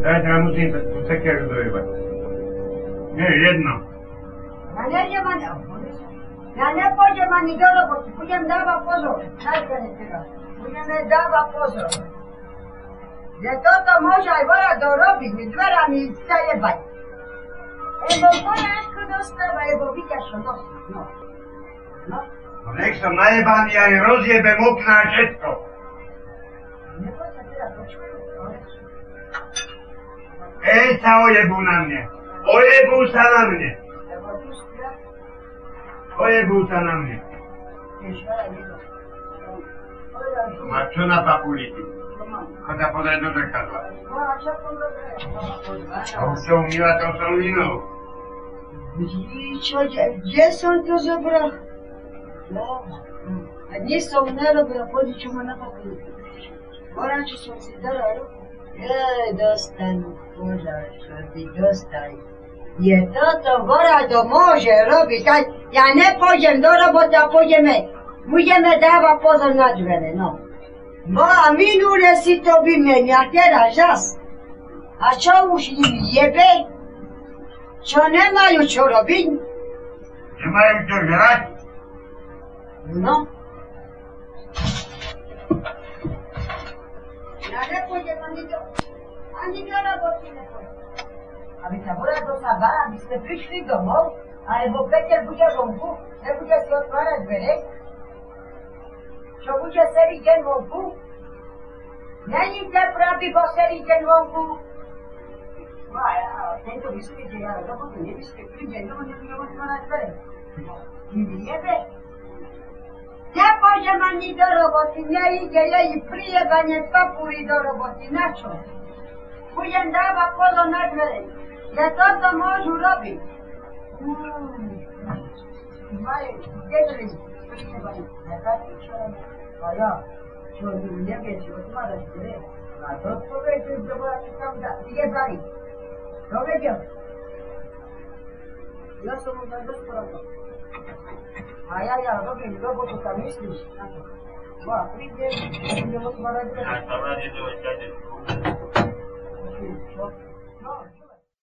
Zajtra musím tú sekeru dojebať. Nie, jedno. Ja nejdem ani... Ja nepôjdem ani do roboty, budem dávať pozor. Najprv teraz. Budeme dávať pozor. Že toto môže aj vora dorobiť, mi dverami zajebať. Lebo porážku dostáva, lebo vidia, čo nosí. No. No. No nech som najebaný, aj rozjebem okná všetko. Nepoď sa teraz počkať. Ej sa ojebú na mne. Ojebú sa na mne. Ojebú sa na mne. A čo na papuli ty? čo mám. Chod sa pozrieť do zrkadla. A to už som umýva to som vinou. Čo, kde, som to zobral? No, a dnes som nerobila, pôjde, čo ma napadlo. Moráči som si dala ruku. Jej, dostaň, Boža, čo ty dostaj. Je toto Vorado môže robiť, aj ja nepôjdem do roboty a pôjdeme, budeme dávať pozor na dvere, no. No a minule si to vymenia, teraz žas. A čo už im jebe? Čo nemajú čo robiť? Nemajú čo žrať? No. Ani do roboty nepôjdem. Aby sa Vorado sa bá, aby ste prišli domov, alebo Peter bude vonku, nebude si otvárať dvere. Čo bude celý deň vonku? Není teplo, aby bol celý deň vonku. No a tento myslí, že ja robotu nevyspie, príde, no nebudem otvárať dvere. Ty mi jebe? Nepôjdem ani do roboty, nejde jej prijebanie papúry do roboty. Na čo? kujem dava kolo na dvere, da to to možu robit. Hmm. Mare, gdje će li? Prvi se bavim. Ne kada ti čujem? Pa ja. Čujem ljudi, ne vjeći, otima da ti gdje. A to spogaj da se da sam da gdje bavim. Ja sam A ja, ja, robim, dobro to kad misliš. Ma, prvi gdje, ne vjeći, da ti gdje. Ja sam radi, dobro,